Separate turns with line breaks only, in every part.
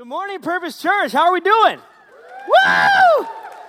Good morning, Purpose Church. How are we doing? Woo!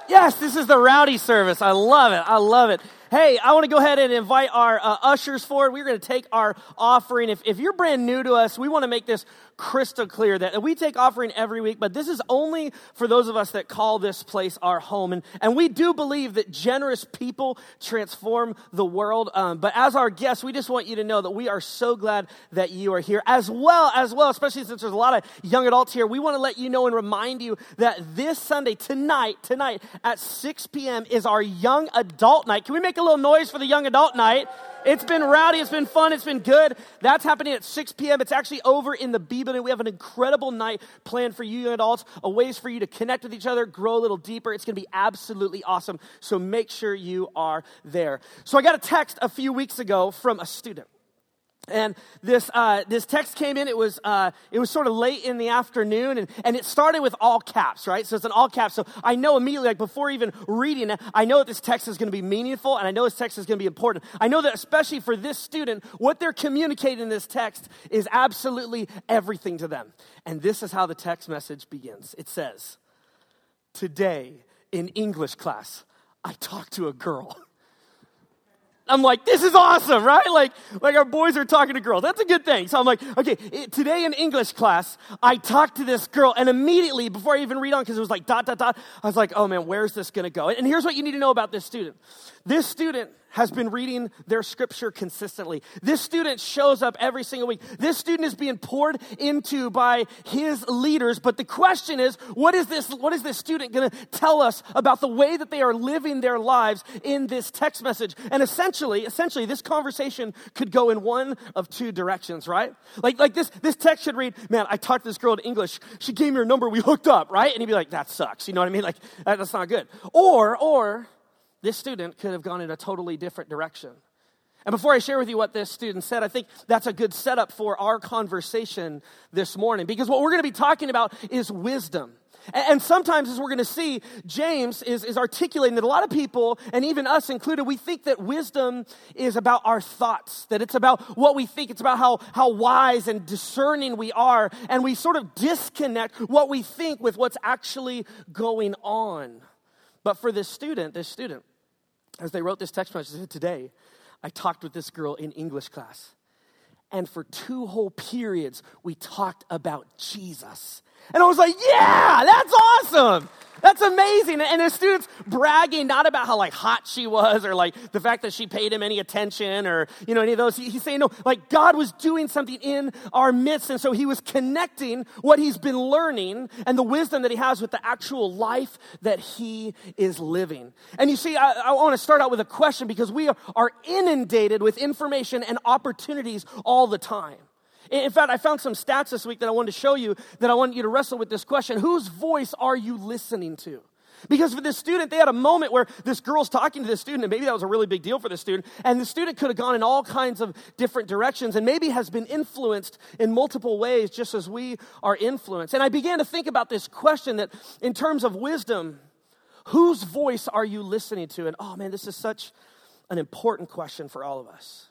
Yes, this is the rowdy service. I love it. I love it. Hey, I want to go ahead and invite our uh, ushers forward. We're going to take our offering. If, if you're brand new to us, we want to make this crystal clear that we take offering every week, but this is only for those of us that call this place our home. And, and we do believe that generous people transform the world. Um, but as our guests, we just want you to know that we are so glad that you are here. As well, as well, especially since there's a lot of young adults here, we want to let you know and remind you that this Sunday, tonight, tonight at 6 p.m. is our young adult night. Can we make a little noise for the young adult night? It's been rowdy, it's been fun, it's been good. That's happening at 6 p.m. It's actually over in the B building. We have an incredible night planned for you adults, a ways for you to connect with each other, grow a little deeper. It's going to be absolutely awesome. So make sure you are there. So I got a text a few weeks ago from a student. And this, uh, this text came in, it was, uh, it was sort of late in the afternoon, and, and it started with all caps, right? So it's an all caps. So I know immediately, like before even reading it, I know that this text is going to be meaningful, and I know this text is going to be important. I know that especially for this student, what they're communicating in this text is absolutely everything to them. And this is how the text message begins it says, Today in English class, I talked to a girl. I'm like, this is awesome, right? Like, like our boys are talking to girls. That's a good thing. So I'm like, okay, today in English class, I talked to this girl, and immediately, before I even read on, because it was like dot, dot, dot, I was like, oh man, where's this gonna go? And here's what you need to know about this student. This student has been reading their scripture consistently. This student shows up every single week. This student is being poured into by his leaders. But the question is, what is this, what is this student going to tell us about the way that they are living their lives in this text message? And essentially, essentially, this conversation could go in one of two directions, right? Like, like this, this text should read, man, I talked to this girl in English. She gave me her number. We hooked up, right? And he'd be like, that sucks. You know what I mean? Like, that's not good. Or, or, this student could have gone in a totally different direction. And before I share with you what this student said, I think that's a good setup for our conversation this morning because what we're going to be talking about is wisdom. And sometimes, as we're going to see, James is, is articulating that a lot of people, and even us included, we think that wisdom is about our thoughts, that it's about what we think, it's about how, how wise and discerning we are, and we sort of disconnect what we think with what's actually going on. But for this student, this student, as they wrote this text message, said, Today, I talked with this girl in English class. And for two whole periods, we talked about Jesus. And I was like, yeah, that's awesome. That's amazing. And the students bragging not about how like hot she was or like the fact that she paid him any attention or, you know, any of those. He's saying, no, like God was doing something in our midst. And so he was connecting what he's been learning and the wisdom that he has with the actual life that he is living. And you see, I, I want to start out with a question because we are inundated with information and opportunities all the time. In fact, I found some stats this week that I wanted to show you that I want you to wrestle with this question Whose voice are you listening to? Because for this student, they had a moment where this girl's talking to this student, and maybe that was a really big deal for the student, and the student could have gone in all kinds of different directions and maybe has been influenced in multiple ways, just as we are influenced. And I began to think about this question that, in terms of wisdom, whose voice are you listening to? And oh man, this is such an important question for all of us.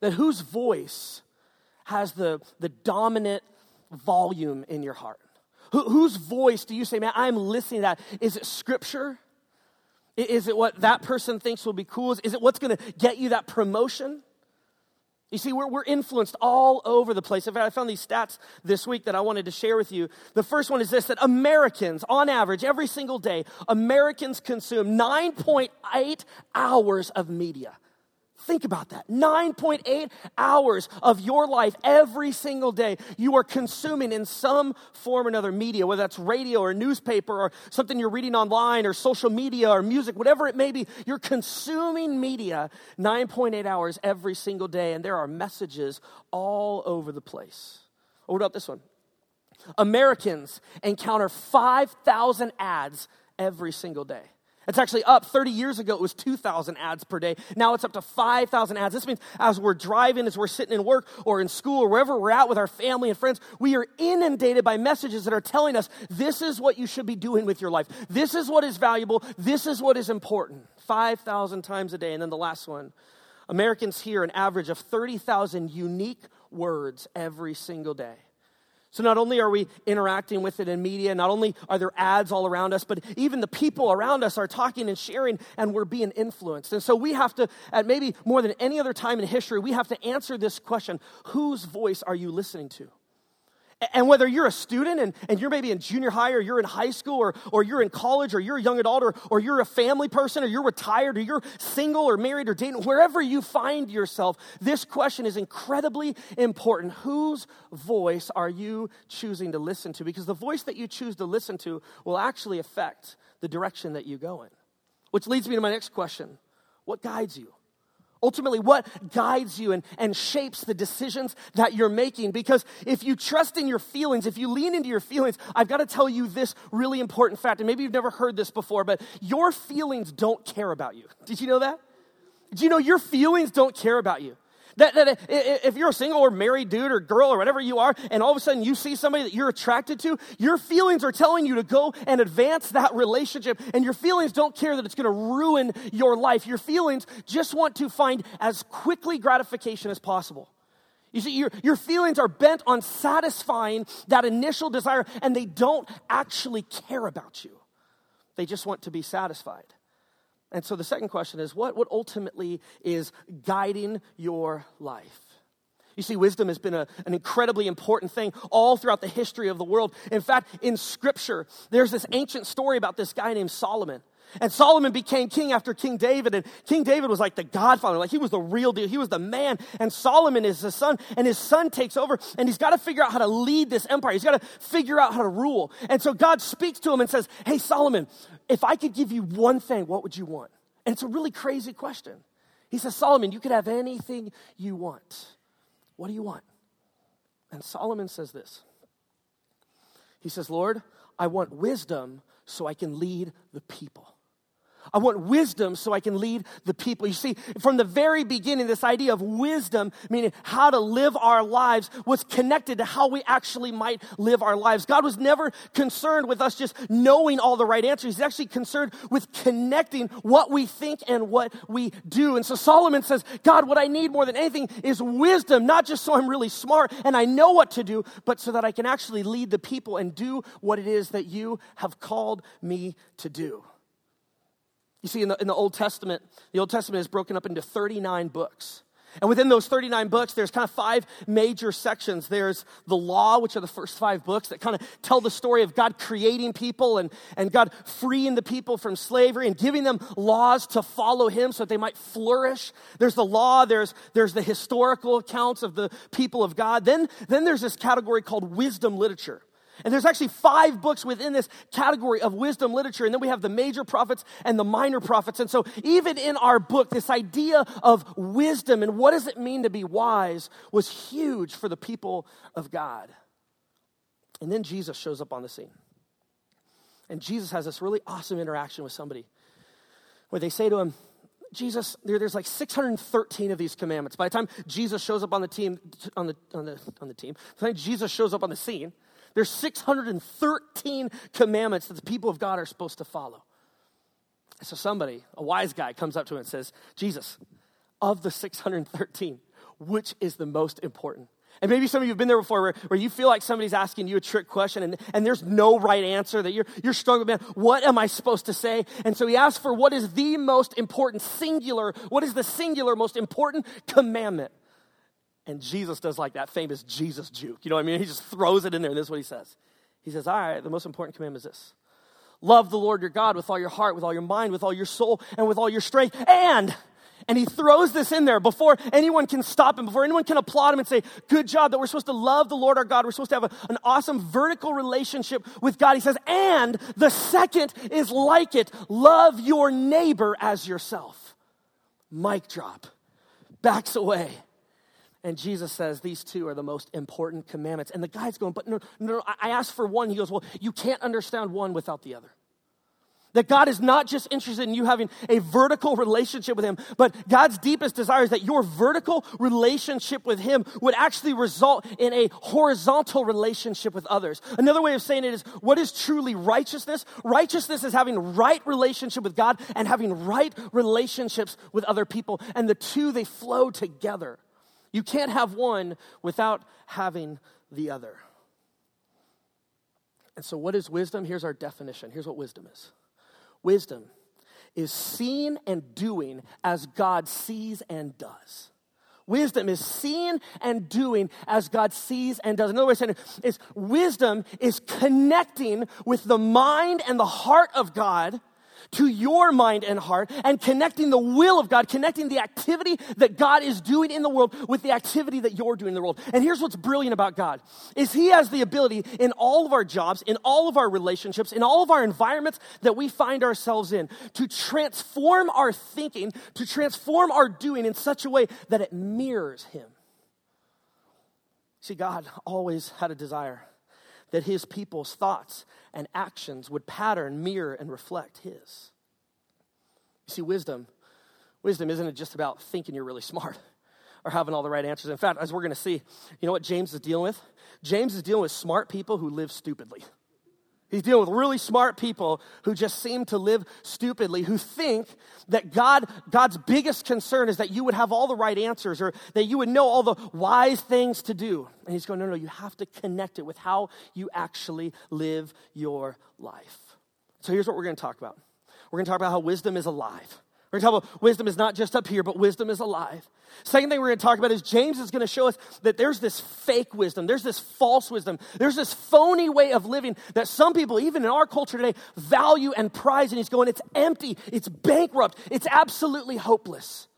That whose voice has the, the dominant volume in your heart? Who, whose voice do you say, man, I'm listening to that? Is it scripture? Is it what that person thinks will be cool? Is it what's going to get you that promotion? You see, we're, we're influenced all over the place. In fact, I found these stats this week that I wanted to share with you. The first one is this that Americans, on average, every single day, Americans consume 9.8 hours of media. Think about that. 9.8 hours of your life every single day you are consuming in some form or another media, whether that's radio or newspaper or something you're reading online or social media or music, whatever it may be. You're consuming media 9.8 hours every single day, and there are messages all over the place. Oh, what about this one? Americans encounter 5,000 ads every single day. It's actually up. 30 years ago, it was 2,000 ads per day. Now it's up to 5,000 ads. This means as we're driving, as we're sitting in work or in school or wherever we're at with our family and friends, we are inundated by messages that are telling us this is what you should be doing with your life. This is what is valuable. This is what is important. 5,000 times a day. And then the last one Americans hear an average of 30,000 unique words every single day. So not only are we interacting with it in media, not only are there ads all around us, but even the people around us are talking and sharing, and we're being influenced. And so we have to, at maybe more than any other time in history, we have to answer this question whose voice are you listening to? And whether you're a student and, and you're maybe in junior high or you're in high school or, or you're in college or you're a young adult or, or you're a family person or you're retired or you're single or married or dating, wherever you find yourself, this question is incredibly important. Whose voice are you choosing to listen to? Because the voice that you choose to listen to will actually affect the direction that you go in. Which leads me to my next question What guides you? Ultimately, what guides you and, and shapes the decisions that you're making? Because if you trust in your feelings, if you lean into your feelings, I've got to tell you this really important fact, and maybe you've never heard this before, but your feelings don't care about you. Did you know that? Did you know your feelings don't care about you? That, that if you're a single or married dude or girl or whatever you are, and all of a sudden you see somebody that you're attracted to, your feelings are telling you to go and advance that relationship, and your feelings don't care that it's going to ruin your life. Your feelings just want to find as quickly gratification as possible. You see, your, your feelings are bent on satisfying that initial desire, and they don't actually care about you. They just want to be satisfied. And so the second question is what, what ultimately is guiding your life? You see, wisdom has been a, an incredibly important thing all throughout the history of the world. In fact, in Scripture, there's this ancient story about this guy named Solomon. And Solomon became king after King David. And King David was like the godfather, like he was the real deal. He was the man. And Solomon is his son. And his son takes over and he's got to figure out how to lead this empire. He's got to figure out how to rule. And so God speaks to him and says, Hey, Solomon, if I could give you one thing, what would you want? And it's a really crazy question. He says, Solomon, you could have anything you want. What do you want? And Solomon says this He says, Lord, I want wisdom so I can lead the people. I want wisdom so I can lead the people. You see, from the very beginning, this idea of wisdom, meaning how to live our lives, was connected to how we actually might live our lives. God was never concerned with us just knowing all the right answers. He's actually concerned with connecting what we think and what we do. And so Solomon says, God, what I need more than anything is wisdom, not just so I'm really smart and I know what to do, but so that I can actually lead the people and do what it is that you have called me to do. You see, in the, in the Old Testament, the Old Testament is broken up into 39 books. And within those 39 books, there's kind of five major sections. There's the law, which are the first five books that kind of tell the story of God creating people and, and God freeing the people from slavery and giving them laws to follow Him so that they might flourish. There's the law, there's, there's the historical accounts of the people of God. Then, then there's this category called wisdom literature. And there's actually five books within this category of wisdom literature. And then we have the major prophets and the minor prophets. And so, even in our book, this idea of wisdom and what does it mean to be wise was huge for the people of God. And then Jesus shows up on the scene. And Jesus has this really awesome interaction with somebody where they say to him, Jesus, there's like 613 of these commandments. By the time Jesus shows up on the team, on the, on the, on the team, by the time Jesus shows up on the scene, there's 613 commandments that the people of God are supposed to follow. So somebody, a wise guy, comes up to him and says, Jesus, of the 613, which is the most important? And maybe some of you have been there before where, where you feel like somebody's asking you a trick question and, and there's no right answer that you're, you're struggling, man, what am I supposed to say? And so he asks for what is the most important, singular, what is the singular most important commandment? And Jesus does like that famous Jesus juke. You know what I mean? He just throws it in there, and this is what he says. He says, All right, the most important commandment is this love the Lord your God with all your heart, with all your mind, with all your soul, and with all your strength. And and he throws this in there before anyone can stop him, before anyone can applaud him and say, Good job, that we're supposed to love the Lord our God. We're supposed to have a, an awesome vertical relationship with God. He says, And the second is like it love your neighbor as yourself. Mic drop. Backs away. And Jesus says these two are the most important commandments. And the guy's going, but no, no, I asked for one. He goes, well, you can't understand one without the other. That God is not just interested in you having a vertical relationship with Him, but God's deepest desire is that your vertical relationship with Him would actually result in a horizontal relationship with others. Another way of saying it is what is truly righteousness? Righteousness is having right relationship with God and having right relationships with other people. And the two, they flow together. You can't have one without having the other. And so, what is wisdom? Here's our definition. Here's what wisdom is wisdom is seeing and doing as God sees and does. Wisdom is seeing and doing as God sees and does. Another way of saying it is wisdom is connecting with the mind and the heart of God to your mind and heart and connecting the will of God, connecting the activity that God is doing in the world with the activity that you're doing in the world. And here's what's brilliant about God is he has the ability in all of our jobs, in all of our relationships, in all of our environments that we find ourselves in to transform our thinking, to transform our doing in such a way that it mirrors him. See, God always had a desire that his people's thoughts and actions would pattern, mirror, and reflect his. You see, wisdom, wisdom isn't just about thinking you're really smart or having all the right answers. In fact, as we're going to see, you know what James is dealing with? James is dealing with smart people who live stupidly. He's dealing with really smart people who just seem to live stupidly, who think that God, God's biggest concern is that you would have all the right answers or that you would know all the wise things to do. And he's going, no, no, you have to connect it with how you actually live your life. So here's what we're going to talk about. We're going to talk about how wisdom is alive. We're going to talk about wisdom is not just up here, but wisdom is alive. Second thing we're going to talk about is James is going to show us that there's this fake wisdom, there's this false wisdom, there's this phony way of living that some people, even in our culture today, value and prize. And he's going, it's empty, it's bankrupt, it's absolutely hopeless.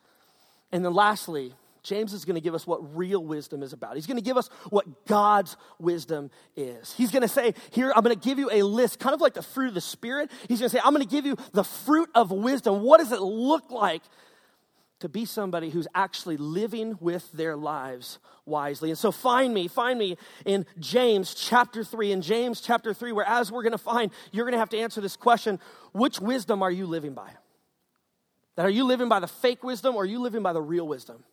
And then lastly, James is going to give us what real wisdom is about. He's going to give us what God's wisdom is. He's going to say, Here, I'm going to give you a list, kind of like the fruit of the Spirit. He's going to say, I'm going to give you the fruit of wisdom. What does it look like to be somebody who's actually living with their lives wisely? And so find me, find me in James chapter 3. In James chapter 3, where as we're going to find, you're going to have to answer this question which wisdom are you living by? That are you living by the fake wisdom or are you living by the real wisdom?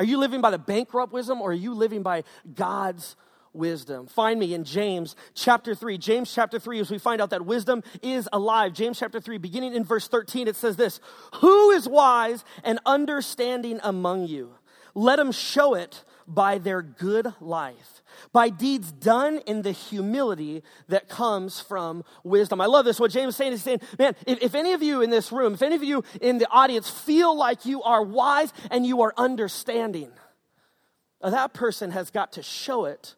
Are you living by the bankrupt wisdom or are you living by God's wisdom? Find me in James chapter 3. James chapter 3, as we find out that wisdom is alive. James chapter 3, beginning in verse 13, it says this Who is wise and understanding among you? Let him show it by their good life, by deeds done in the humility that comes from wisdom. I love this. What James is saying is saying, man, if, if any of you in this room, if any of you in the audience feel like you are wise and you are understanding, uh, that person has got to show it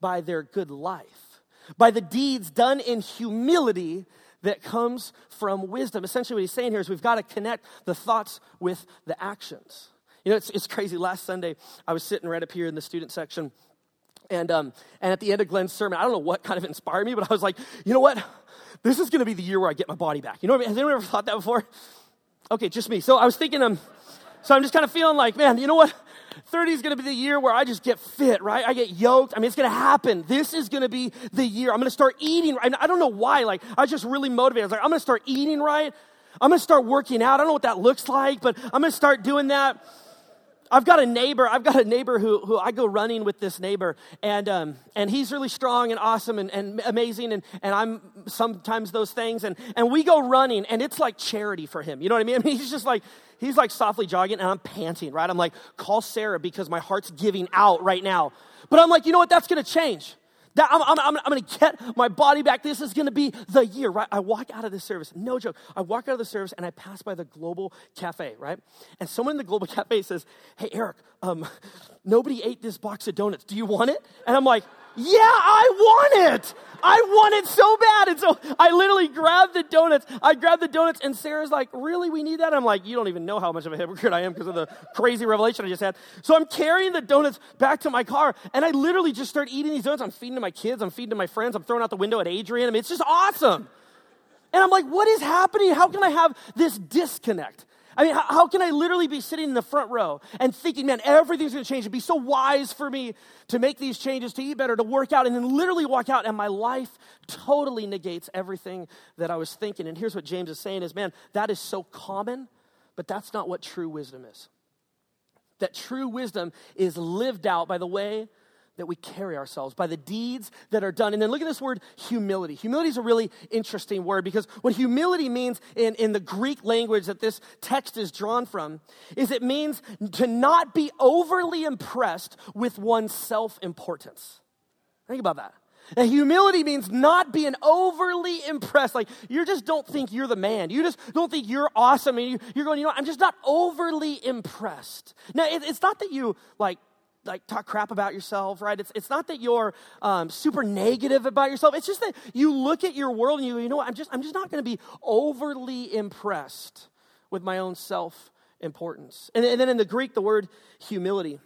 by their good life, by the deeds done in humility that comes from wisdom. Essentially, what he's saying here is we've got to connect the thoughts with the actions. You know, it's, it's crazy. Last Sunday, I was sitting right up here in the student section. And, um, and at the end of Glenn's sermon, I don't know what kind of inspired me, but I was like, you know what? This is going to be the year where I get my body back. You know what I mean? Has anyone ever thought that before? Okay, just me. So I was thinking, um, so I'm just kind of feeling like, man, you know what? 30 is going to be the year where I just get fit, right? I get yoked. I mean, it's going to happen. This is going to be the year. I'm going to start eating right. I don't know why. Like, I was just really motivated. I was like, I'm going to start eating right. I'm going to start working out. I don't know what that looks like, but I'm going to start doing that. I've got a neighbor. I've got a neighbor who, who I go running with this neighbor, and um, and he's really strong and awesome and, and amazing, and, and I'm sometimes those things, and and we go running, and it's like charity for him. You know what I mean? I mean, he's just like he's like softly jogging, and I'm panting. Right? I'm like, call Sarah because my heart's giving out right now. But I'm like, you know what? That's to change. That I'm, I'm, I'm, I'm going to get my body back. This is going to be the year, right? I walk out of the service, no joke. I walk out of the service and I pass by the Global Cafe, right? And someone in the Global Cafe says, Hey, Eric, um, nobody ate this box of donuts. Do you want it? And I'm like, yeah, I want it. I want it so bad. And so I literally grabbed the donuts. I grabbed the donuts, and Sarah's like, Really? We need that? I'm like, You don't even know how much of a hypocrite I am because of the crazy revelation I just had. So I'm carrying the donuts back to my car, and I literally just start eating these donuts. I'm feeding to my kids, I'm feeding to my friends, I'm throwing out the window at Adrian. I mean, it's just awesome. And I'm like, What is happening? How can I have this disconnect? I mean, how, how, can I literally be sitting in the front row and thinking, man, everything's going to change? It'd be so wise for me to make these changes, to eat better, to work out, and then literally walk out, and my life totally negates everything that I was thinking. And here's what James is saying is, man, that is so common, but that's not what true wisdom is. That true wisdom is lived out by the way that we carry ourselves, by the deeds that are done. And then look at this word humility. Humility is a really interesting word because what humility means in, in the Greek language that this text is drawn from is it means to not be overly impressed with one's self importance. Think about that. And humility means not being overly impressed. Like, you just don't think you're the man. You just don't think you're awesome. And you, are going, you know, I'm just not overly impressed. Now, it, it's not that you, like, like talk crap about yourself, right? It's, it's not that you're um, super negative about yourself. It's just that you look at your world and you, you know what, I'm just, I'm just not going to be overly impressed with my own self importance. And, and then in the Greek, the word humility,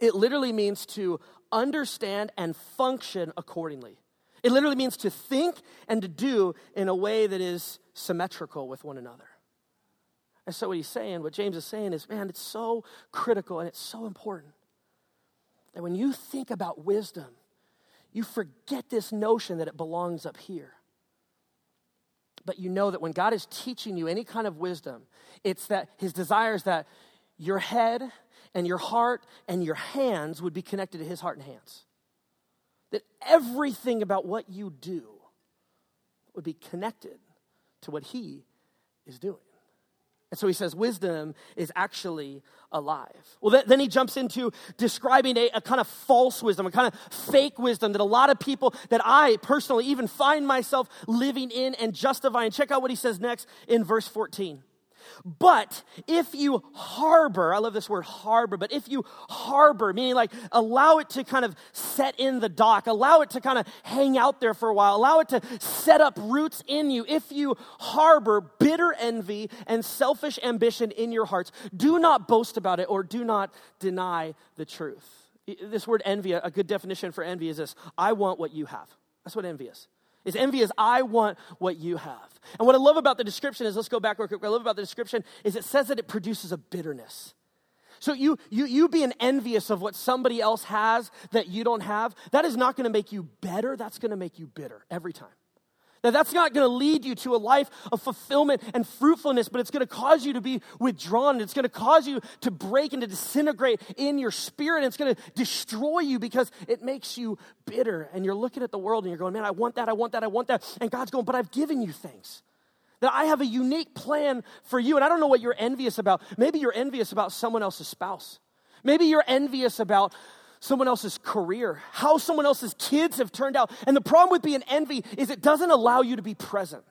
it literally means to understand and function accordingly. It literally means to think and to do in a way that is symmetrical with one another. And so, what he's saying, what James is saying is, man, it's so critical and it's so important that when you think about wisdom, you forget this notion that it belongs up here. But you know that when God is teaching you any kind of wisdom, it's that his desire is that your head and your heart and your hands would be connected to his heart and hands. That everything about what you do would be connected to what he is doing. And so he says, wisdom is actually alive. Well, then, then he jumps into describing a, a, kind of false wisdom, a kind of fake wisdom that a lot of people, that I personally even find myself living in and justifying. Check out what he says next in verse 14. But if you harbor, I love this word harbor, but if you harbor, meaning like allow it to kind of set in the dock, allow it to kind of hang out there for a while, allow it to set up roots in you. If you harbor bitter envy and selfish ambition in your hearts, do not boast about it or do not deny the truth. This word envy, a good definition for envy is this I want what you have. That's what envy is. Is envy is I want what you have. And what I love about the description is, let's go back real quick. What I love about the description is it says that it produces a bitterness. So you, you, you being envious of what somebody else has that you don't have, that is not going to make you better. That's going to make you bitter every time. Now, that's not going to lead you to a life of fulfillment and fruitfulness, but it's going to cause you to be withdrawn. It's going to cause you to break and to disintegrate in your spirit. And it's going to destroy you because it makes you bitter. And you're looking at the world and you're going, man, I want that, I want that, I want that. And God's going, but I've given you things. That I have a unique plan for you. And I don't know what you're envious about. Maybe you're envious about someone else's spouse. Maybe you're envious about someone else's career, how someone else's kids have turned out. And the problem with being envy is it doesn't allow you to be present.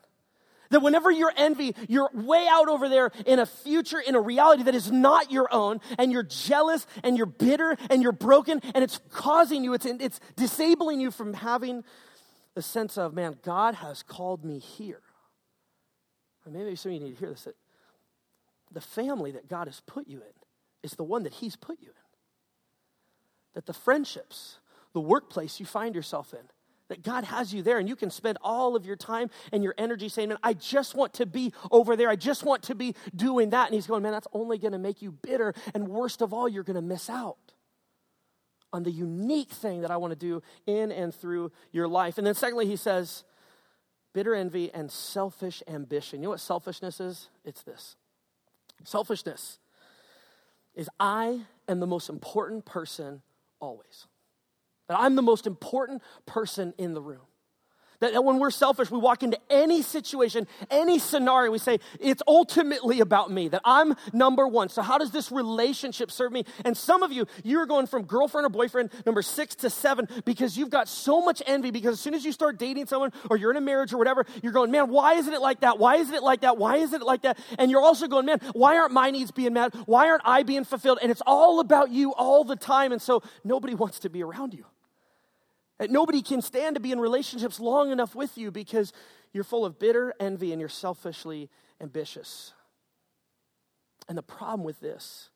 That whenever you're envy, you're way out over there in a future, in a reality that is not your own, and you're jealous and you're bitter and you're broken, and it's causing you, it's, it's disabling you from having the sense of, man, God has called me here. Or maybe some of you need to hear this that the family that God has put you in is the one that He's put you in that the friendships, the workplace you find yourself in, that God has you there and you can spend all of your time and your energy saying, Man, I just want to be over there. I just want to be doing that. And He's going, Man, that's only going to make you bitter. And worst of all, you're going to miss out on the unique thing that I want to do in and through your life. And then, secondly, He says, Bitter envy and selfish ambition. You know what selfishness is? It's this selfishness is I am the most important person always. That I'm the most important person in the room. That, when we're selfish, we walk into any situation, any scenario, we say, it's ultimately about me, that I'm number one. So, how does this relationship serve me? And some of you, you're going from girlfriend or boyfriend number six to seven because you've got so much envy. Because as soon as you start dating someone or you're in a marriage or whatever, you're going, man, why isn't it like that? Why isn't it like that? Why isn't it like that? And you're also going, man, why aren't my needs being met? Why aren't I being fulfilled? And it's all about you all the time. And so, nobody wants to be around you. Nobody can stand to be in relationships long enough with you because you're full of bitter envy and you're selfishly ambitious. And the problem with this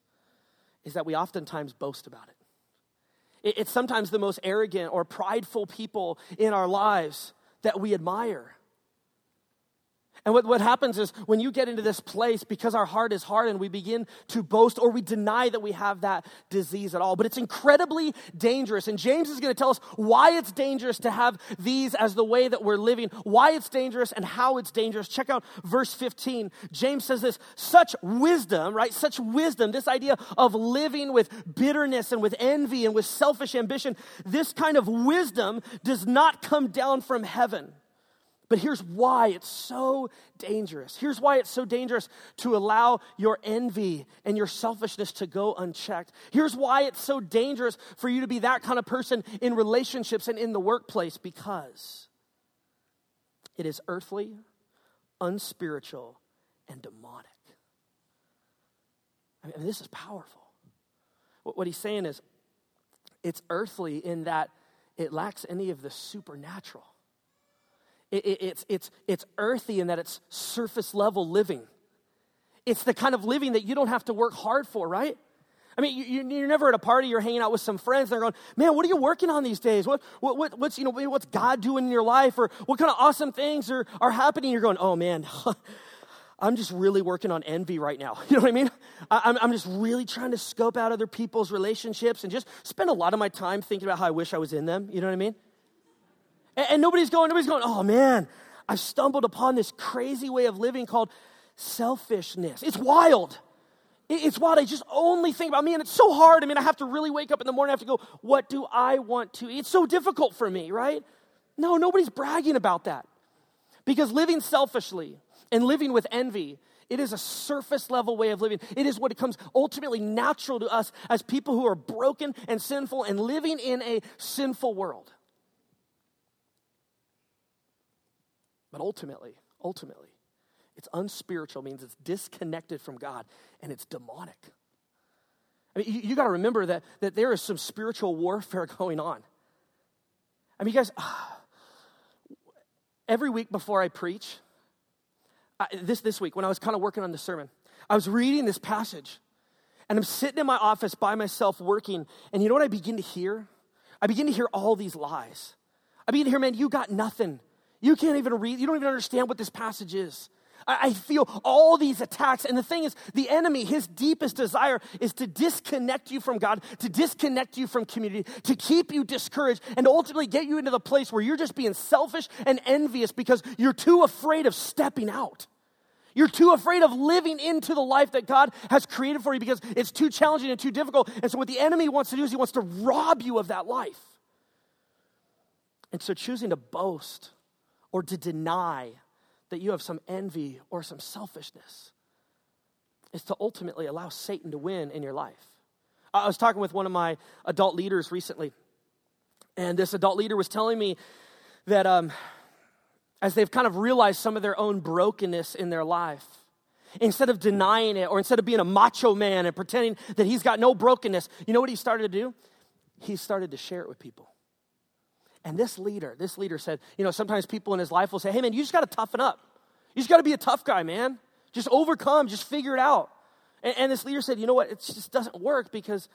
is that we oftentimes boast about it. It's sometimes the most arrogant or prideful people in our lives that we admire. And what, what happens is when you get into this place, because our heart is hardened, we begin to boast or we deny that we have that disease at all. But it's incredibly dangerous. And James is going to tell us why it's dangerous to have these as the way that we're living, why it's dangerous, and how it's dangerous. Check out verse 15. James says this such wisdom, right? Such wisdom, this idea of living with bitterness and with envy and with selfish ambition, this kind of wisdom does not come down from heaven But here's why it's so dangerous. Here's why it's so dangerous to allow your envy and your selfishness to go unchecked. Here's why it's so dangerous for you to be that kind of person in relationships and in the workplace because it is earthly, unspiritual, and demonic. I mean, this is powerful. What he's saying is it's earthly in that it lacks any of the supernatural. It, it, it's, it's, it's earthy in that it's surface level living. It's the kind of living that you don't have to work hard for, right? I mean, you, are never at a party, you're hanging out with some friends, and they're going, man, what are you working on these days? What, what, what, what's, you know, what's God doing in your life? Or what kind of awesome things are, are happening? You're going, oh man, I'm just really working on envy right now. You know what I mean? I, I'm just really trying to scope out other people's relationships and just spend a lot of my time thinking about how I wish I was in them. You know what I mean? And, and nobody's going, nobody's going, oh man, I've stumbled upon this crazy way of living called selfishness. It's wild. It's wild. I just only think about me, and it's so hard. I mean, I have to really wake up in the morning. I have to go, what do I want to eat? It's so difficult for me, right? No, nobody's bragging about that. Because living selfishly, and living with envy, it is a surface level way of living. It is what becomes ultimately natural to us as people who are broken and sinful and living in a sinful world. But ultimately, ultimately, it's unspiritual, means it's disconnected from God, and it's demonic. I mean, you, you got to remember that, that there is some spiritual warfare going on. I mean, you guys, ah, every week before I preach, this this week when I was kind of working on the sermon, I was reading this passage, and I'm sitting in my office by myself working, and you know what I begin to hear? I begin to hear all these lies. I begin to hear, man, you got nothing. You can't even read. You don't even understand what this passage is. I feel all these attacks. And the thing is, the enemy, his deepest desire is to disconnect you from God, to disconnect you from community, to keep you discouraged, and ultimately get you into the place where you're just being selfish and envious because you're too afraid of stepping out. You're too afraid of living into the life that God has created for you because it's too challenging and too difficult. And so, what the enemy wants to do is he wants to rob you of that life. And so, choosing to boast or to deny that you have some envy or some selfishness is to ultimately allow Satan to win in your life. I was talking with one of my adult leaders recently, and this adult leader was telling me that um, as they've kind of realized some of their own brokenness in their life. Instead of denying it or instead of being a macho man and pretending that he's got no brokenness, you know what he started to do? He started to share it with people. And this leader, this leader said, you know, sometimes people in his life will say, hey man, you just got to toughen up. You just got to be a tough guy, man. Just overcome, just figure it out. And, and this leader said, you know what? It just doesn't work because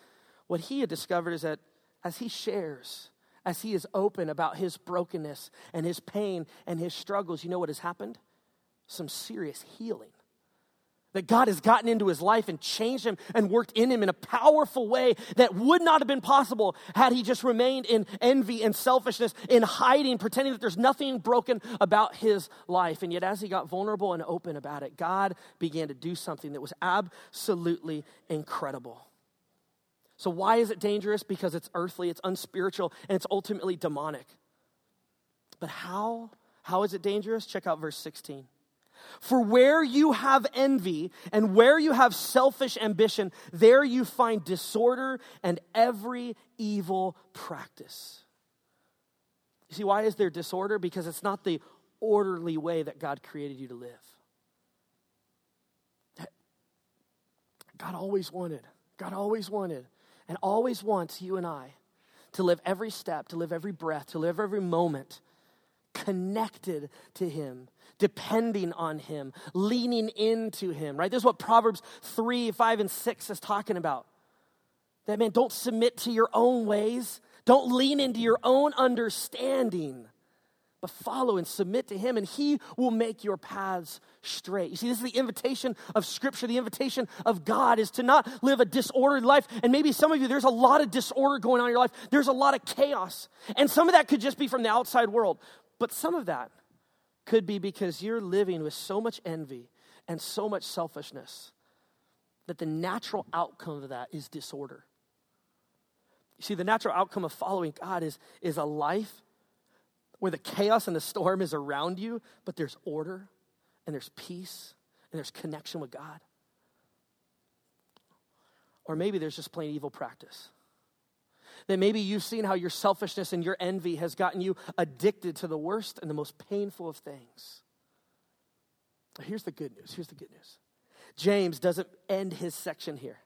what he had discovered is that as he shares, as he is open about his brokenness and his pain and his struggles, you know what has happened? Some serious healing. That God has gotten into his life and changed him and worked in him in a powerful way that would not have been possible had he just remained in envy and selfishness, in hiding, pretending that there's nothing broken about his life. And yet, as he got vulnerable and open about it, God began to do something that was absolutely incredible. So, why is it dangerous? Because it's earthly, it's unspiritual, and it's ultimately demonic. But how? How is it dangerous? Check out verse 16. For where you have envy and where you have selfish ambition, there you find disorder and every evil practice. You see, why is there disorder? Because it's not the orderly way that God created you to live. God always wanted, God always wanted and always wants you and I to live every step, to live every breath, to live every moment connected to Him, depending on Him, leaning into Him, right? This is what Proverbs 3, 5, and 6 is talking about. That man, don't submit to your own ways, don't lean into your own understanding but follow and submit to Him, and He will make your paths straight. You see, this is the invitation of Scripture. The invitation of God is to not live a disordered life. And maybe some of you, there's a lot of disorder going on in your life, there's a lot of chaos. And some of that could just be from the outside world, but some of that could be because you're living with so much envy and so much selfishness that the natural outcome of that is disorder. You see, the natural outcome of following God is, is a life where the chaos and the storm is around you, but there's order and there's peace and there's connection with God. Or maybe there's just plain evil practice. That maybe you've seen how your selfishness and your envy has gotten you addicted to the worst and the most painful of things. Here's the good news. Here's the good news. James doesn't end his section here.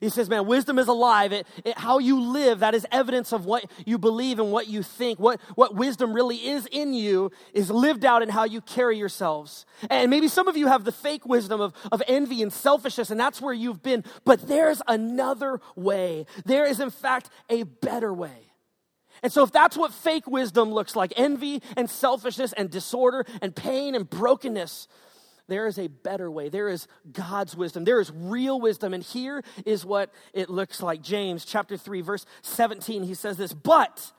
He says, man, wisdom is alive. It, it, how you live, that is evidence of what you believe and what you think. What, what wisdom really is in you is lived out in how you carry yourselves. And maybe some of you have the fake wisdom of, of envy and selfishness, and that's where you've been. But there's another way. There is, in fact, a better way. And so, if that's what fake wisdom looks like envy and selfishness and disorder and pain and brokenness there is a better way. There is God's wisdom. There is real wisdom. And here is what it looks like. James chapter 3, verse 17, he says this, but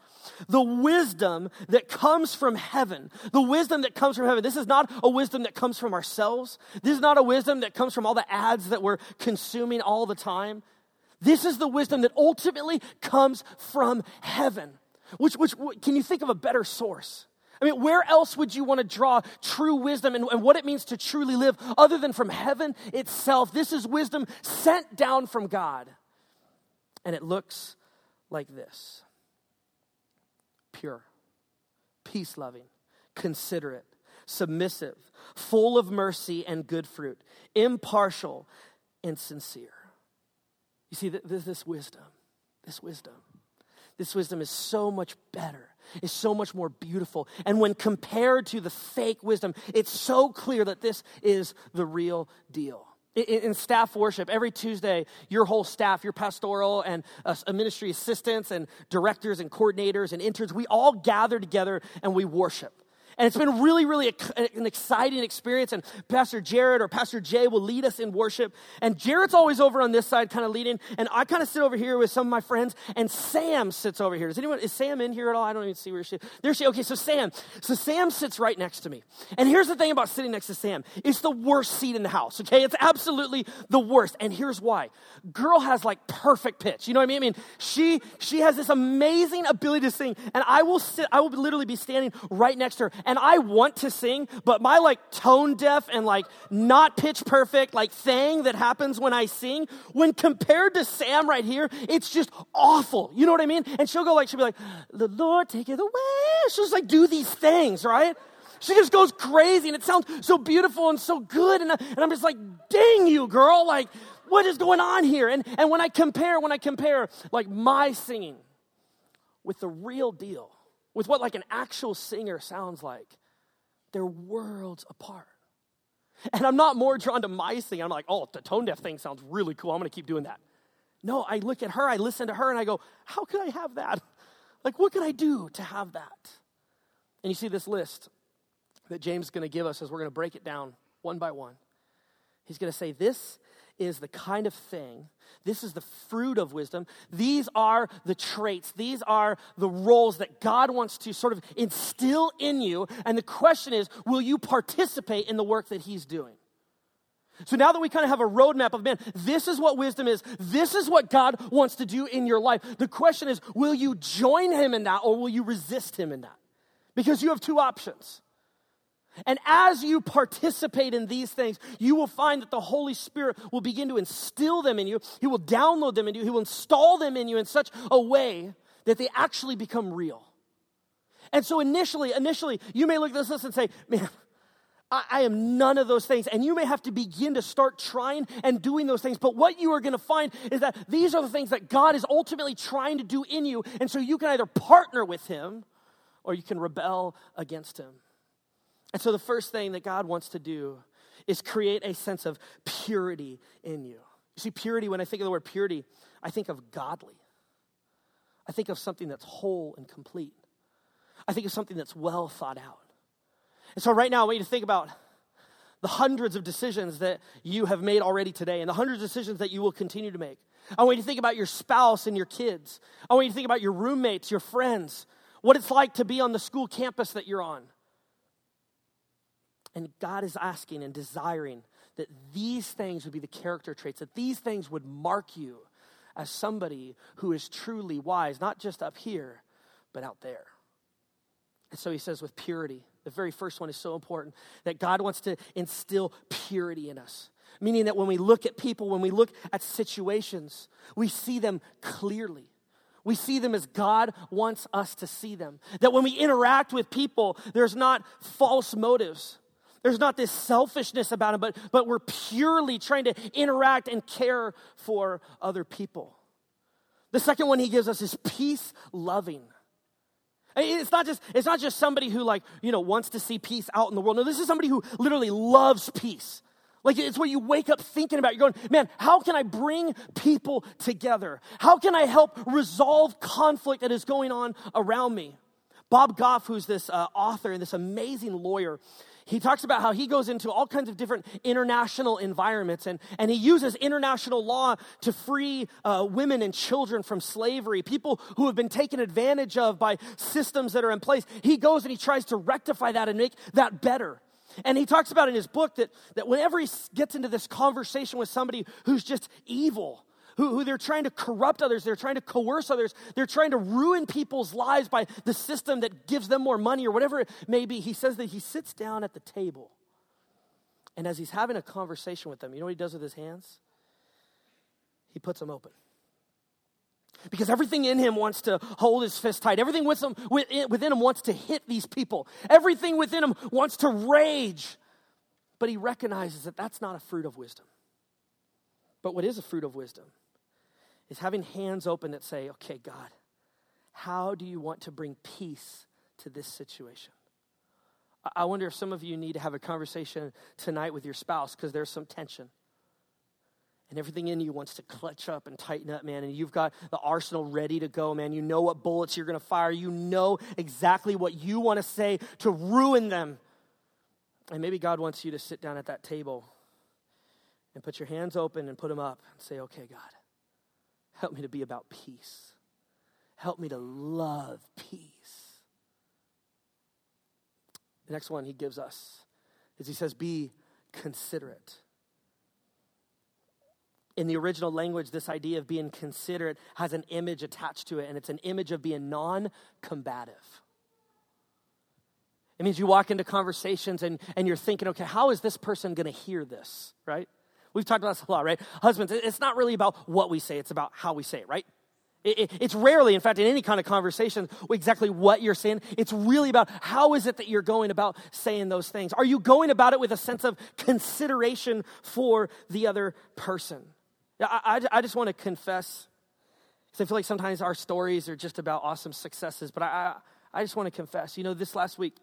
the wisdom that comes from heaven, the wisdom that comes from heaven, this is not a wisdom that comes from ourselves. This is not a wisdom that comes from all the ads that we're consuming all the time. This is the wisdom that ultimately comes from heaven. Which, which, can you think of a better source? I mean, where else would you want to draw true wisdom and, and, what it means to truly live other than from heaven itself? This is wisdom sent down from God. And it looks like this pure, peace loving, considerate, submissive, full of mercy and good fruit, impartial and sincere. You see, this, this wisdom, this wisdom, this wisdom is so much better is so much more beautiful. And when compared to the fake wisdom, it's so clear that this is the real deal. In, staff worship, every Tuesday, your whole staff, your pastoral and uh, ministry assistants and directors and coordinators and interns, we all gather together and we worship. And it's been really, really an exciting experience. And Pastor Jared or Pastor Jay will lead us in worship. And Jared's always over on this side, kind of leading. And I kind of sit over here with some of my friends. And Sam sits over here. Does anyone, is Sam in here at all? I don't even see where she is. There she Okay, so Sam. So Sam sits right next to me. And here's the thing about sitting next to Sam it's the worst seat in the house, okay? It's absolutely the worst. And here's why. Girl has like perfect pitch. You know what I mean? I mean, she, she has this amazing ability to sing. And I will sit, I will literally be standing right next to her and I want to sing, but my like tone deaf and like not pitch perfect like thing that happens when I sing, when compared to Sam right here, it's just awful. You know what I mean? And she'll go like, she'll be like, the Lord take it away. She'll just like do these things, right? She just goes crazy and it sounds so beautiful and so good. And, and I'm just like, dang you, girl. Like, what is going on here? And, and when I compare, when I compare like my singing with the real deal, with what like an actual singer sounds like, they're worlds apart. And I'm not more drawn to my singing. I'm like, oh, the tone deaf thing sounds really cool. I'm going to keep doing that. No, I look at her, I listen to her, and I go, how could I have that? Like, what could I do to have that? And you see this list that James is going to give us as we're going to break it down one by one. He's going to say, This is the kind of thing, this is the fruit of wisdom. These are the traits, these are the roles that God wants to sort of instill in you. And the question is, will you participate in the work that He's doing? So now that we kind of have a roadmap of man, this is what wisdom is. This is what God wants to do in your life. The question is, will you join him in that or will you resist him in that? Because you have two options. And as you participate in these things, you will find that the Holy Spirit will begin to instill them in you. He will download them in you. He will install them in you in such a way that they actually become real. And so initially, initially, you may look at this list and say, man, I, I am none of those things. And you may have to begin to start trying and doing those things. But what you are going to find is that these are the things that God is ultimately trying to do in you. And so you can either partner with Him or you can rebel against Him. And so the first thing that God wants to do is create a sense of purity in you. You see, purity, when I think of the word purity, I think of godly. I think of something that's whole and complete. I think of something that's well thought out. And so right now, I want you to think about the hundreds of decisions that you have made already today and the hundreds of decisions that you will continue to make. I want you to think about your spouse and your kids. I want you to think about your roommates, your friends, what it's like to be on the school campus that you're on. And God is asking and desiring that these things would be the character traits, that these things would mark you as somebody who is truly wise, not just up here, but out there. And so he says, with purity. The very first one is so important that God wants to instill purity in us. Meaning that when we look at people, when we look at situations, we see them clearly. We see them as God wants us to see them. That when we interact with people, there's not false motives. There's not this selfishness about him, but, but we're purely trying to interact and care for other people. The second one he gives us is peace loving. It's not just it's not just somebody who like, you know, wants to see peace out in the world. No, this is somebody who literally loves peace. Like it's what you wake up thinking about. You're going, man, how can I bring people together? How can I help resolve conflict that is going on around me? Bob Goff, who's this uh, author and this amazing lawyer, he talks about how he goes into all kinds of different international environments and, and he uses international law to free uh, women and children from slavery, people who have been taken advantage of by systems that are in place. He goes and he tries to rectify that and make that better. And he talks about in his book that, that whenever he gets into this conversation with somebody who's just evil, who, who they're trying to corrupt others, they're trying to coerce others, they're trying to ruin people's lives by the system that gives them more money or whatever it may be. He says that he sits down at the table. And as he's having a conversation with them, you know what he does with his hands? He puts them open. Because everything in him wants to hold his fist tight. Everything within him wants to hit these people. Everything within him wants to rage. But he recognizes that that's not a fruit of wisdom. But what is a fruit of wisdom is having hands open that say, okay, God, how do you want to bring peace to this situation? I wonder if some of you need to have a conversation tonight with your spouse because there's some tension. And everything in you wants to clutch up and tighten up, man. And you've got the arsenal ready to go, man. You know what bullets you're going to fire. You know exactly what you want to say to ruin them. And maybe God wants you to sit down at that table and put your hands open and put them up and say, okay, God, Help me to be about peace. Help me to love peace. The next one he gives us is he says, Be considerate. In the original language, this idea of being considerate has an image attached to it, and it's an image of being non combative. It means you walk into conversations and, and you're thinking, okay, how is this person going to hear this, right? We've talked about this a lot, right? Husbands, it's not really about what we say, it's about how we say it, right? It, it, it's rarely, in fact, in any kind of conversation, exactly what you're saying. It's really about how is it that you're going about saying those things. Are you going about it with a sense of consideration for the other person? I, I, I just want to confess, because I feel like sometimes our stories are just about awesome successes, but I, I, I just want to confess. You know, this last week,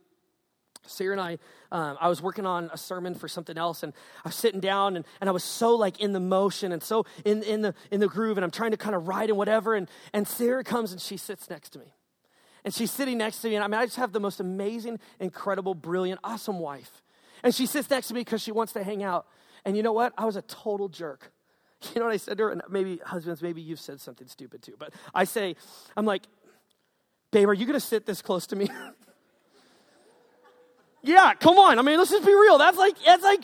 Sarah and I, um, I was working on a sermon for something else, and I was sitting down, and, and I was so like in the motion and so in, in the in the groove, and I'm trying to kind of write and whatever. And and Sarah comes and she sits next to me, and she's sitting next to me, and I mean I just have the most amazing, incredible, brilliant, awesome wife, and she sits next to me because she wants to hang out. And you know what? I was a total jerk. You know what I said to her? And maybe husbands, maybe you've said something stupid too, but I say, I'm like, babe, are you going to sit this close to me? Yeah, come on. I mean, let's just be real. That's like, that's like,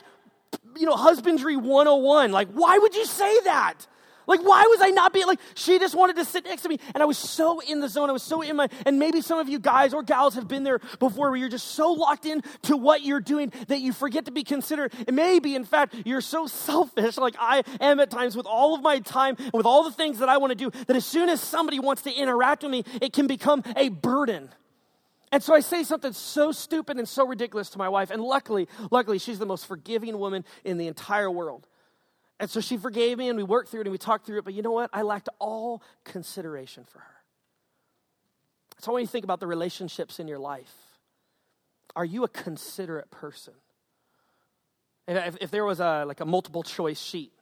you know, husbandry 101. Like, why would you say that? Like, why was I not being like, she just wanted to sit next to me. And I was so in the zone. I was so in my, and maybe some of you guys or gals have been there before where you're just so locked in to what you're doing that you forget to be considerate. And maybe, in fact, you're so selfish, like I am at times with all of my time and with all the things that I want to do, that as soon as somebody wants to interact with me, it can become a burden. And so I say something so stupid and so ridiculous to my wife. And luckily, luckily, she's the most forgiving woman in the entire world. And so she forgave me and we worked through it and we talked through it. But you know what? I lacked all consideration for her. So when you think about the relationships in your life, are you a considerate person? If, if there was a, like a multiple choice sheet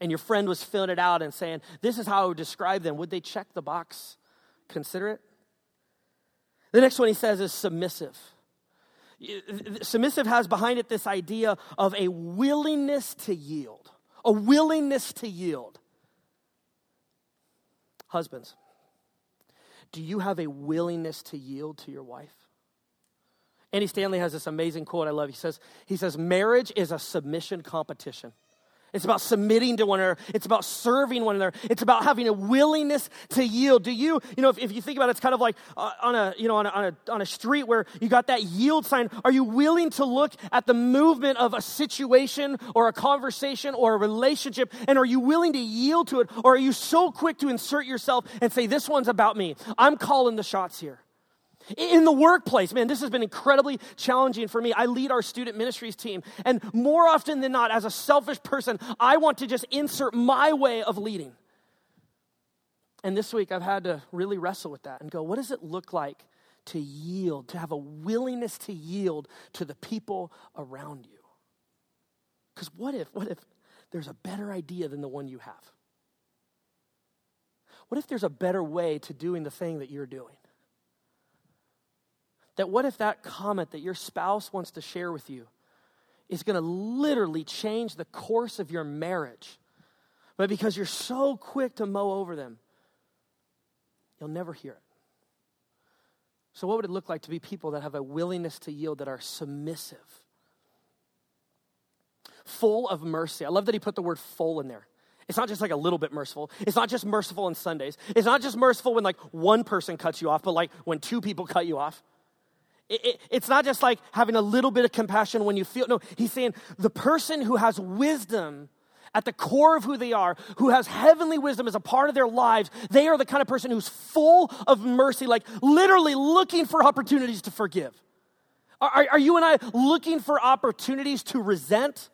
and your friend was filling it out and saying, this is how I would describe them, would they check the box considerate? The next one he says is submissive. Submissive has behind it this idea of a willingness to yield, a willingness to yield. Husbands, do you have a willingness to yield to your wife? Andy Stanley has this amazing quote I love. He says, he says, marriage is a submission competition. It's about submitting to one another. It's about serving one another. It's about having a willingness to yield. Do you, you know, if, if you think about it, it's kind of like uh, on a, you know, on a, on a, on a street where you got that yield sign. Are you willing to look at the movement of a situation or a conversation or a relationship and are you willing to yield to it? Or are you so quick to insert yourself and say, this one's about me? I'm calling the shots here. In the workplace, man, this has been incredibly challenging for me. I lead our student ministries team, and more often than not, as a selfish person, I want to just insert my way of leading. And this week, I've had to really wrestle with that and go, what does it look like to yield, to have a willingness to yield to the people around you? Because what if, what if there's a better idea than the one you have? What if there's a better way to doing the thing that you're doing? That what if that comment that your spouse wants to share with you is going to literally change the course of your marriage? But because you're so quick to mow over them, you'll never hear it. So, what would it look like to be people that have a willingness to yield, that are submissive, full of mercy? I love that he put the word full in there. It's not just like a little bit merciful. It's not just merciful on Sundays. It's not just merciful when like one person cuts you off, but like when two people cut you off. It, it, it's not just like having a little bit of compassion when you feel. No, he's saying the person who has wisdom at the core of who they are, who has heavenly wisdom as a part of their lives, they are the kind of person who's full of mercy, like literally looking for opportunities to forgive. Are, are you and I looking for opportunities to resent?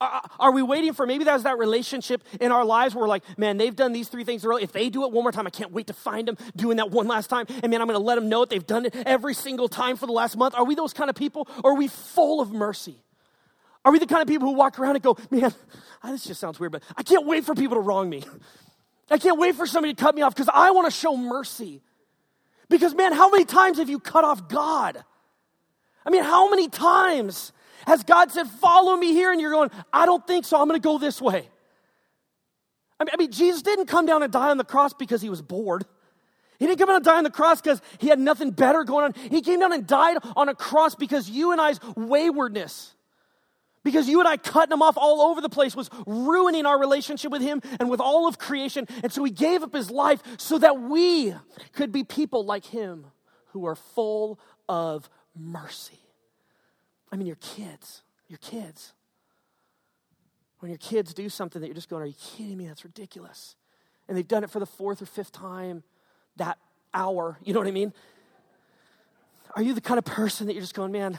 Are we waiting for maybe that's that relationship in our lives where we're like, man, they've done these three things early. If they do it one more time, I can't wait to find them doing that one last time. And man, I'm going to let them know it. They've done it every single time for the last month. Are we those kind of people? Or are we full of mercy? Are we the kind of people who walk around and go, man, this just sounds weird, but I can't wait for people to wrong me. I can't wait for somebody to cut me off because I want to show mercy. Because, man, how many times have you cut off God? I mean, how many times has God said, Follow me here? And you're going, I don't think so. I'm going to go this way. I mean, Jesus didn't come down and die on the cross because he was bored. He didn't come down and die on the cross because he had nothing better going on. He came down and died on a cross because you and I's waywardness, because you and I cutting him off all over the place was ruining our relationship with him and with all of creation. And so he gave up his life so that we could be people like him who are full of mercy. I mean, your kids, your kids. When your kids do something that you're just going, Are you kidding me? That's ridiculous. And they've done it for the fourth or fifth time that hour. You know what I mean? Are you the kind of person that you're just going, Man,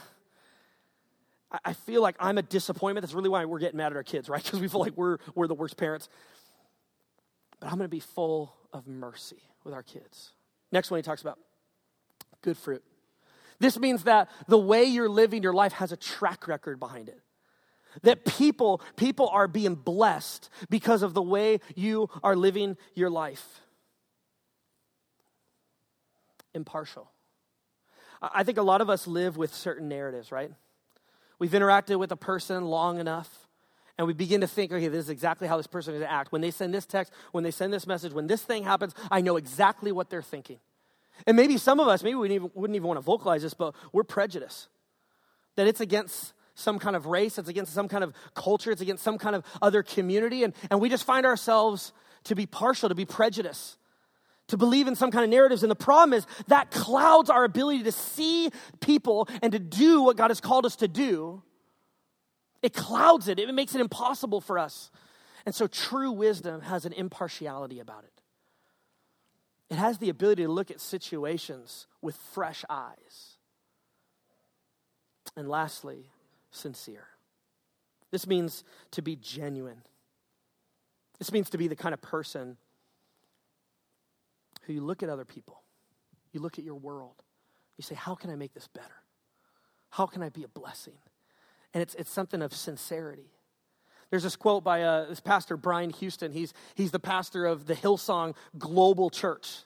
I feel like I'm a disappointment. That's really why we're getting mad at our kids, right? Because we feel like we're, we're the worst parents. But I'm going to be full of mercy with our kids. Next one, he talks about good fruit. This means that the way you're living your life has a track record behind it. That people, people are being blessed because of the way you are living your life. Impartial. I think a lot of us live with certain narratives, right? We've interacted with a person long enough and we begin to think, okay, this is exactly how this person is going to act. When they send this text, when they send this message, when this thing happens, I know exactly what they're thinking. And maybe some of us, maybe we wouldn't even, wouldn't even want to vocalize this, but we're prejudiced. That it's against some kind of race, it's against some kind of culture, it's against some kind of other community. And, and we just find ourselves to be partial, to be prejudiced, to believe in some kind of narratives. And the problem is that clouds our ability to see people and to do what God has called us to do. It clouds it, it makes it impossible for us. And so true wisdom has an impartiality about it. It has the ability to look at situations with fresh eyes. And lastly, sincere. This means to be genuine. This means to be the kind of person who you look at other people, you look at your world, you say, How can I make this better? How can I be a blessing? And it's, it's something of sincerity. There's this quote by uh, this pastor, Brian Houston. He's, he's the pastor of the Hillsong Global Church.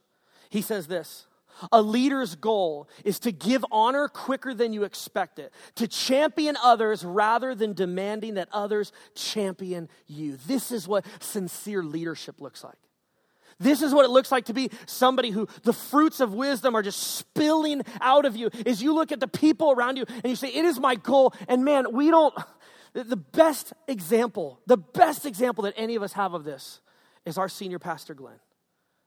He says this A leader's goal is to give honor quicker than you expect it, to champion others rather than demanding that others champion you. This is what sincere leadership looks like. This is what it looks like to be somebody who the fruits of wisdom are just spilling out of you. As you look at the people around you and you say, It is my goal. And man, we don't The best example, the best example that any of us have of this is our senior pastor, Glenn.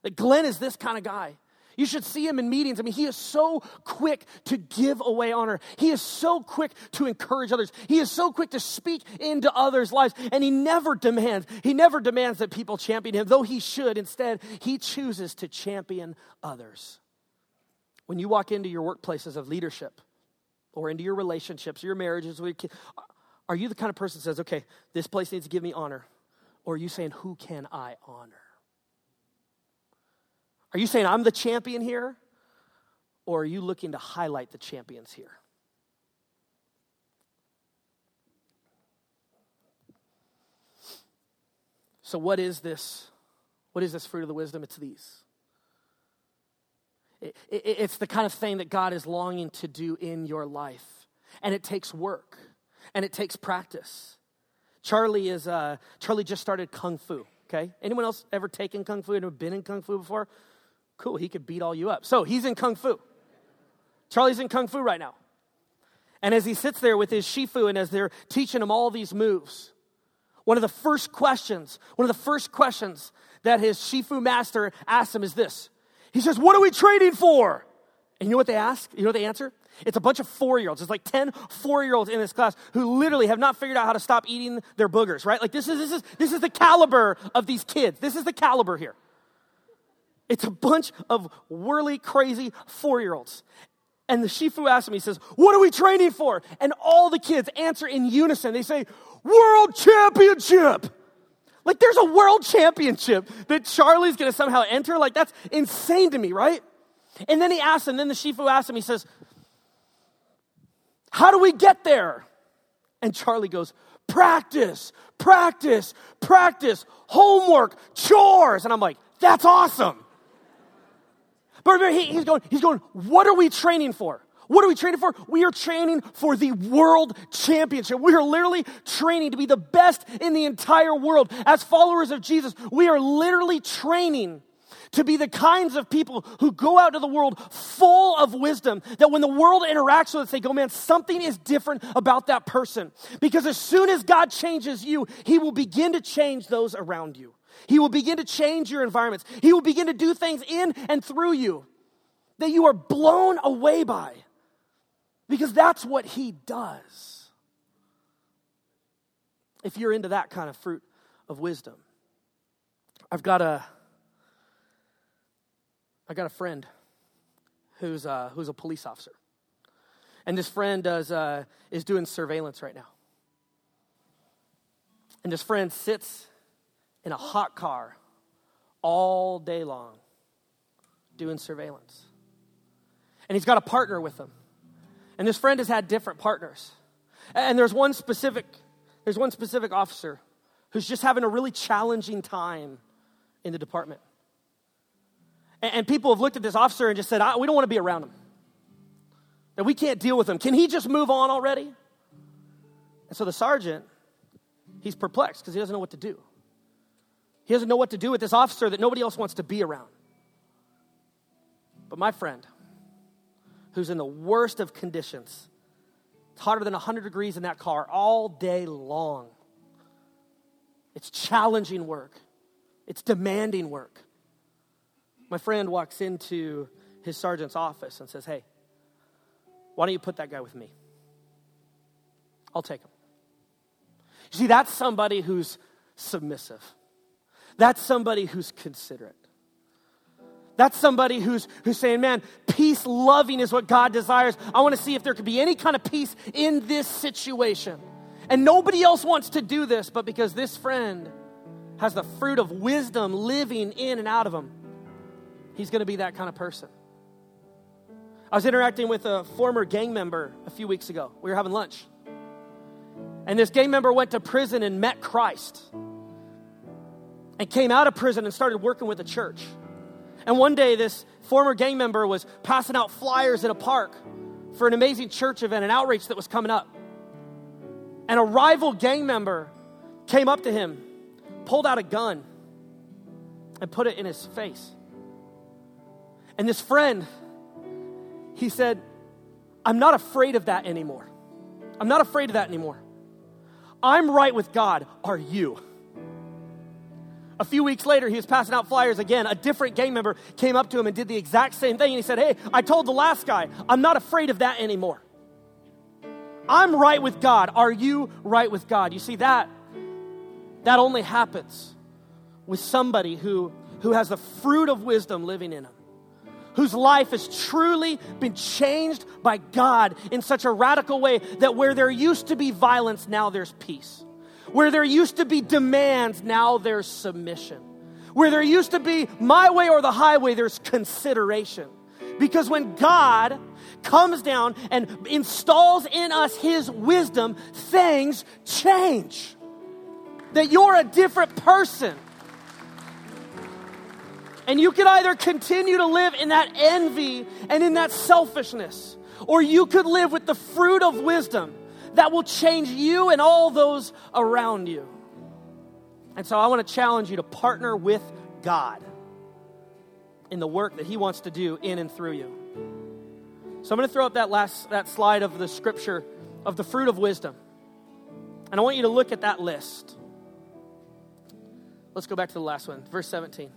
That Glenn is this kind of guy. You should see him in meetings. I mean, he is so quick to give away honor. He is so quick to encourage others. He is so quick to speak into others' lives. And he never demands, he never demands that people champion him, though he should. Instead, he chooses to champion others. When you walk into your workplaces of leadership or into your relationships, your marriages, are you the kind of person that says, okay, this place needs to give me honor? Or are you saying, who can I honor? Are you saying I'm the champion here? Or are you looking to highlight the champions here? So, what is this? What is this fruit of the wisdom? It's these. It, it, it's the kind of thing that God is longing to do in your life. And it takes work and it takes practice. Charlie is uh, Charlie just started kung fu. Okay, anyone else ever taken kung fu? and been in kung fu before? Cool, he could beat all you up. So he's in Kung Fu. Charlie's in Kung Fu right now. And as he sits there with his Shifu and as they're teaching him all these moves, one of the first questions, one of the first questions that his Shifu master asks him is this. He says, What are we training for? And you know what they ask? You know they answer? It's a bunch of four year olds. It's like 10 four year olds in this class who literally have not figured out how to stop eating their boogers, right? Like, this is, this is, this is the caliber of these kids. This is the caliber here. It's a bunch of whirly, crazy four year olds. And the Shifu asks me, he says, What are we training for? And all the kids answer in unison. They say, World Championship! Like, there's a world championship that Charlie's gonna somehow enter. Like, that's insane to me, right? And then he asks, and then the Shifu asks him, he says, How do we get there? And Charlie goes, Practice, practice, practice, homework, chores. And I'm like, That's awesome. But remember, he, he's going, he's going, what are we training for? What are we training for? We are training for the world championship. We are literally training to be the best in the entire world. As followers of Jesus, we are literally training to be the kinds of people who go out to the world full of wisdom that when the world interacts with us, they go, man, something is different about that person. Because as soon as God changes you, he will begin to change those around you. He will begin to change your environments. He will begin to do things in and through you that you are blown away by because that's what He does. If you're into that kind of fruit of wisdom, I've got a I got a friend who's uh, who's a police officer, and this friend does uh, is doing surveillance right now. And this friend sits in a hot car all day long doing surveillance. And he's got a partner with him. And this friend has had different partners. And there's one specific there's one specific officer who's just having a really challenging time in the department. And, and people have looked at this officer and just said, we don't want to be around him. That we can't deal with him. Can he just move on already? And so the sergeant, he's perplexed because he doesn't know what to do. He doesn't know what to do with this officer that nobody else wants to be around. But my friend, who's in the worst of conditions, it's hotter than 100 degrees in that car all day long. It's challenging work, it's demanding work. My friend walks into his sergeant's office and says, Hey, why don't you put that guy with me? I'll take him. You see, that's somebody who's submissive. That's somebody who's considerate. That's somebody who's, who's saying, man, peace loving is what God desires. I want to see if there could be any kind of peace in this situation. And nobody else wants to do this, but because this friend has the fruit of wisdom living in and out of him, he's going to be that kind of person. I was interacting with a former gang member a few weeks ago. We were having lunch. And this gang member went to prison and met Christ and came out of prison and started working with the church. And one day, this former gang member was passing out flyers in a park for an amazing church event, an outreach that was coming up. And a rival gang member came up to him, pulled out a gun, and put it in his face. And this friend, he said, I'm not afraid of that anymore. I'm not afraid of that anymore. I'm right with God. Are you? A few weeks later, he was passing out flyers again. A different gang member came up to him and did the exact same thing. And he said, Hey, I told the last guy, I'm not afraid of that anymore. I'm right with God. Are you right with God? You see, that, that only happens with somebody who, who has the fruit of wisdom living in them whose life has truly been changed by God in such a radical way that where there used to be violence, now there's peace. Where there used to be demands, now there's submission. Where there used to be my way or the highway, there's consideration. Because when God comes down and installs in us his wisdom, things change. That you're a different person. And you could either continue to live in that envy and in that selfishness, or you could live with the fruit of wisdom that will change you and all those around you. And so I want to challenge you to partner with God in the work that He wants to do in and through you. So I'm going to throw up that last that slide of the scripture of the fruit of wisdom. And I want you to look at that list. Let's go back to the last one, verse 17.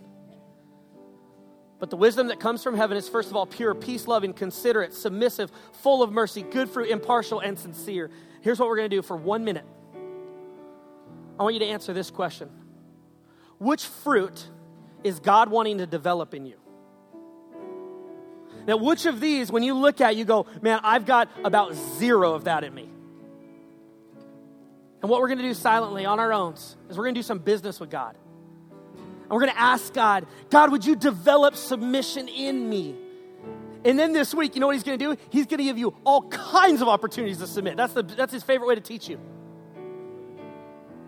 But the wisdom that comes from heaven is, first of all, pure, peace loving, considerate, submissive, full of mercy, good fruit, impartial, and sincere. Here's what we're going to do for one minute. I want you to answer this question Which fruit is God wanting to develop in you? Now, which of these, when you look at, you go, man, I've got about zero of that in me. And what we're going to do silently on our own is we're going to do some business with God. We're going to ask God, God, would you develop submission in me? And then this week, you know what he's going to do? He's going to give you all kinds of opportunities to submit. That's, the, that's his favorite way to teach you.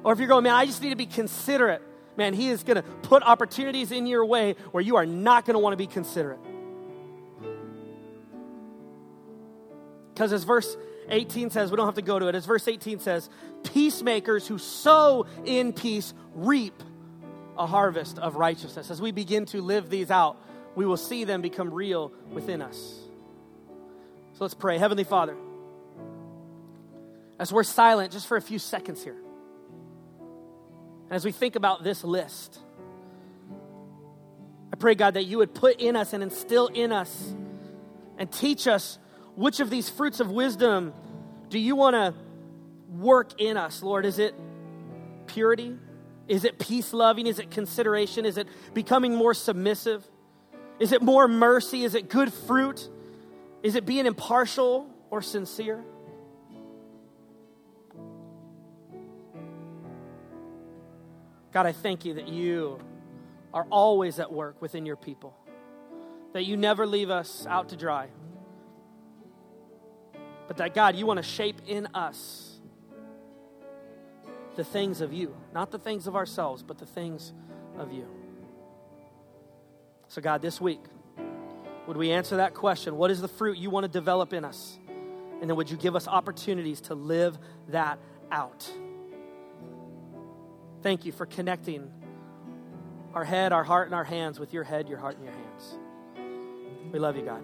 Or if you're going, man, I just need to be considerate, man, he is going to put opportunities in your way where you are not going to want to be considerate. Because as verse 18 says, we don't have to go to it, as verse 18 says, peacemakers who sow in peace reap a harvest of righteousness. As we begin to live these out, we will see them become real within us. So let's pray. Heavenly Father, as we're silent just for a few seconds here, as we think about this list, I pray, God, that you would put in us and instill in us and teach us which of these fruits of wisdom do you want to work in us, Lord? Is it purity? Is it peace loving? Is it consideration? Is it becoming more submissive? Is it more mercy? Is it good fruit? Is it being impartial or sincere? God, I thank you that you are always at work within your people, that you never leave us out to dry, but that, God, you want to shape in us the things of you, not the things of ourselves, but the things of you. So, God, this week, would we answer that question? What is the fruit you want to develop in us? And then would you give us opportunities to live that out? Thank you for connecting our head, our heart, and our hands with your head, your heart, and your hands. We love you, God.